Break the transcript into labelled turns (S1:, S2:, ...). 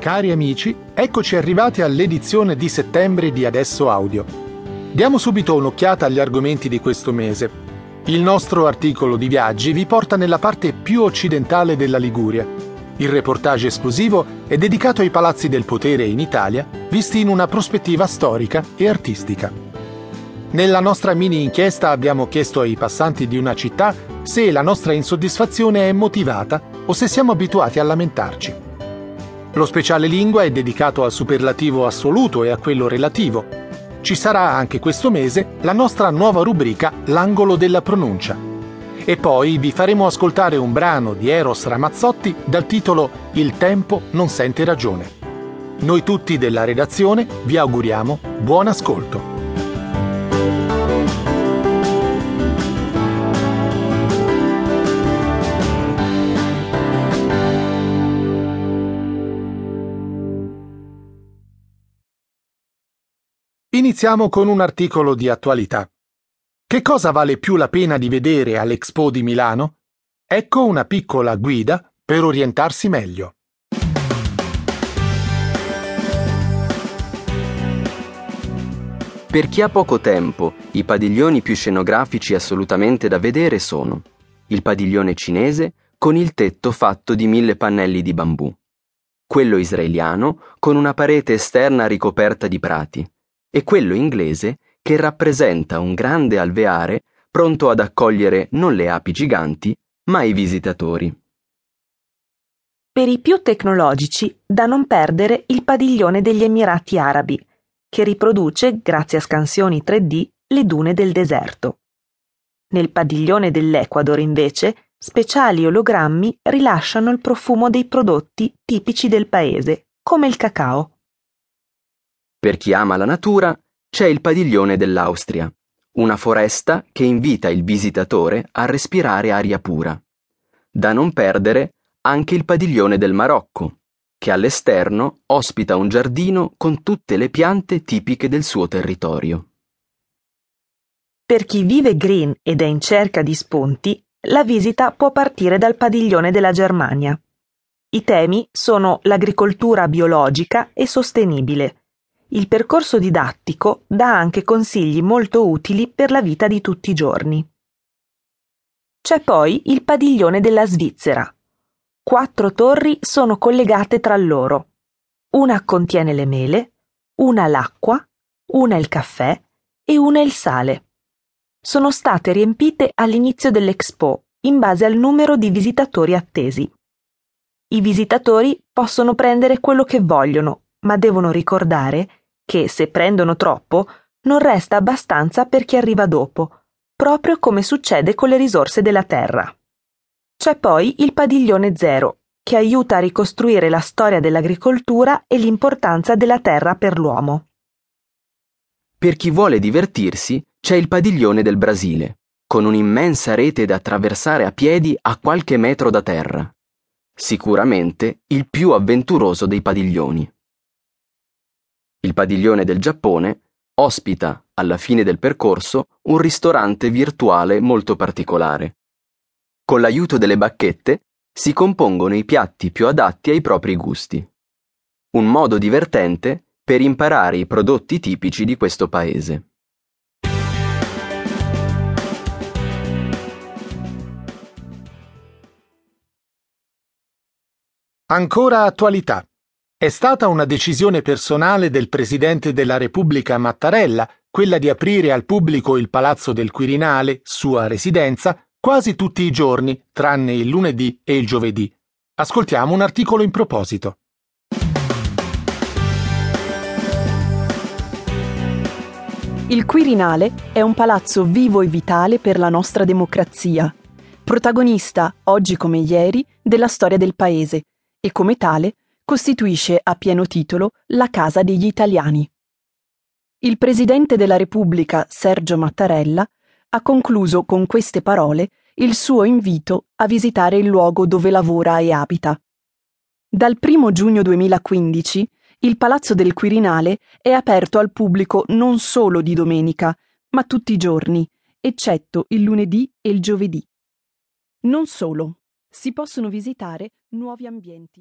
S1: Cari amici, eccoci arrivati all'edizione di settembre di Adesso Audio. Diamo subito un'occhiata agli argomenti di questo mese. Il nostro articolo di viaggi vi porta nella parte più occidentale della Liguria. Il reportage esclusivo è dedicato ai palazzi del potere in Italia, visti in una prospettiva storica e artistica. Nella nostra mini inchiesta abbiamo chiesto ai passanti di una città se la nostra insoddisfazione è motivata o se siamo abituati a lamentarci. Lo speciale lingua è dedicato al superlativo assoluto e a quello relativo. Ci sarà anche questo mese la nostra nuova rubrica L'angolo della pronuncia. E poi vi faremo ascoltare un brano di Eros Ramazzotti dal titolo Il tempo non sente ragione. Noi tutti della redazione vi auguriamo buon ascolto. Iniziamo con un articolo di attualità. Che cosa vale più la pena di vedere all'Expo di Milano? Ecco una piccola guida per orientarsi meglio.
S2: Per chi ha poco tempo, i padiglioni più scenografici assolutamente da vedere sono il padiglione cinese con il tetto fatto di mille pannelli di bambù, quello israeliano con una parete esterna ricoperta di prati, e quello inglese che rappresenta un grande alveare pronto ad accogliere non le api giganti, ma i visitatori.
S3: Per i più tecnologici, da non perdere il padiglione degli Emirati Arabi, che riproduce, grazie a scansioni 3D, le dune del deserto. Nel padiglione dell'Ecuador, invece, speciali ologrammi rilasciano il profumo dei prodotti tipici del paese, come il cacao.
S2: Per chi ama la natura, c'è il padiglione dell'Austria, una foresta che invita il visitatore a respirare aria pura. Da non perdere anche il padiglione del Marocco, che all'esterno ospita un giardino con tutte le piante tipiche del suo territorio.
S3: Per chi vive green ed è in cerca di spunti, la visita può partire dal padiglione della Germania. I temi sono l'agricoltura biologica e sostenibile, il percorso didattico dà anche consigli molto utili per la vita di tutti i giorni. C'è poi il padiglione della Svizzera. Quattro torri sono collegate tra loro. Una contiene le mele, una l'acqua, una il caffè e una il sale. Sono state riempite all'inizio dell'Expo in base al numero di visitatori attesi. I visitatori possono prendere quello che vogliono, ma devono ricordare che, se prendono troppo, non resta abbastanza per chi arriva dopo, proprio come succede con le risorse della terra. C'è poi il padiglione zero, che aiuta a ricostruire la storia dell'agricoltura e l'importanza della terra per l'uomo.
S2: Per chi vuole divertirsi, c'è il padiglione del Brasile, con un'immensa rete da attraversare a piedi a qualche metro da terra. Sicuramente il più avventuroso dei padiglioni. Il padiglione del Giappone ospita, alla fine del percorso, un ristorante virtuale molto particolare. Con l'aiuto delle bacchette si compongono i piatti più adatti ai propri gusti. Un modo divertente per imparare i prodotti tipici di questo paese.
S1: Ancora attualità. È stata una decisione personale del Presidente della Repubblica Mattarella quella di aprire al pubblico il Palazzo del Quirinale, sua residenza, quasi tutti i giorni, tranne il lunedì e il giovedì. Ascoltiamo un articolo in proposito.
S4: Il Quirinale è un palazzo vivo e vitale per la nostra democrazia, protagonista, oggi come ieri, della storia del paese e come tale costituisce a pieno titolo la Casa degli Italiani. Il Presidente della Repubblica, Sergio Mattarella, ha concluso con queste parole il suo invito a visitare il luogo dove lavora e abita. Dal 1 giugno 2015 il Palazzo del Quirinale è aperto al pubblico non solo di domenica, ma tutti i giorni, eccetto il lunedì e il giovedì. Non solo, si possono visitare nuovi ambienti.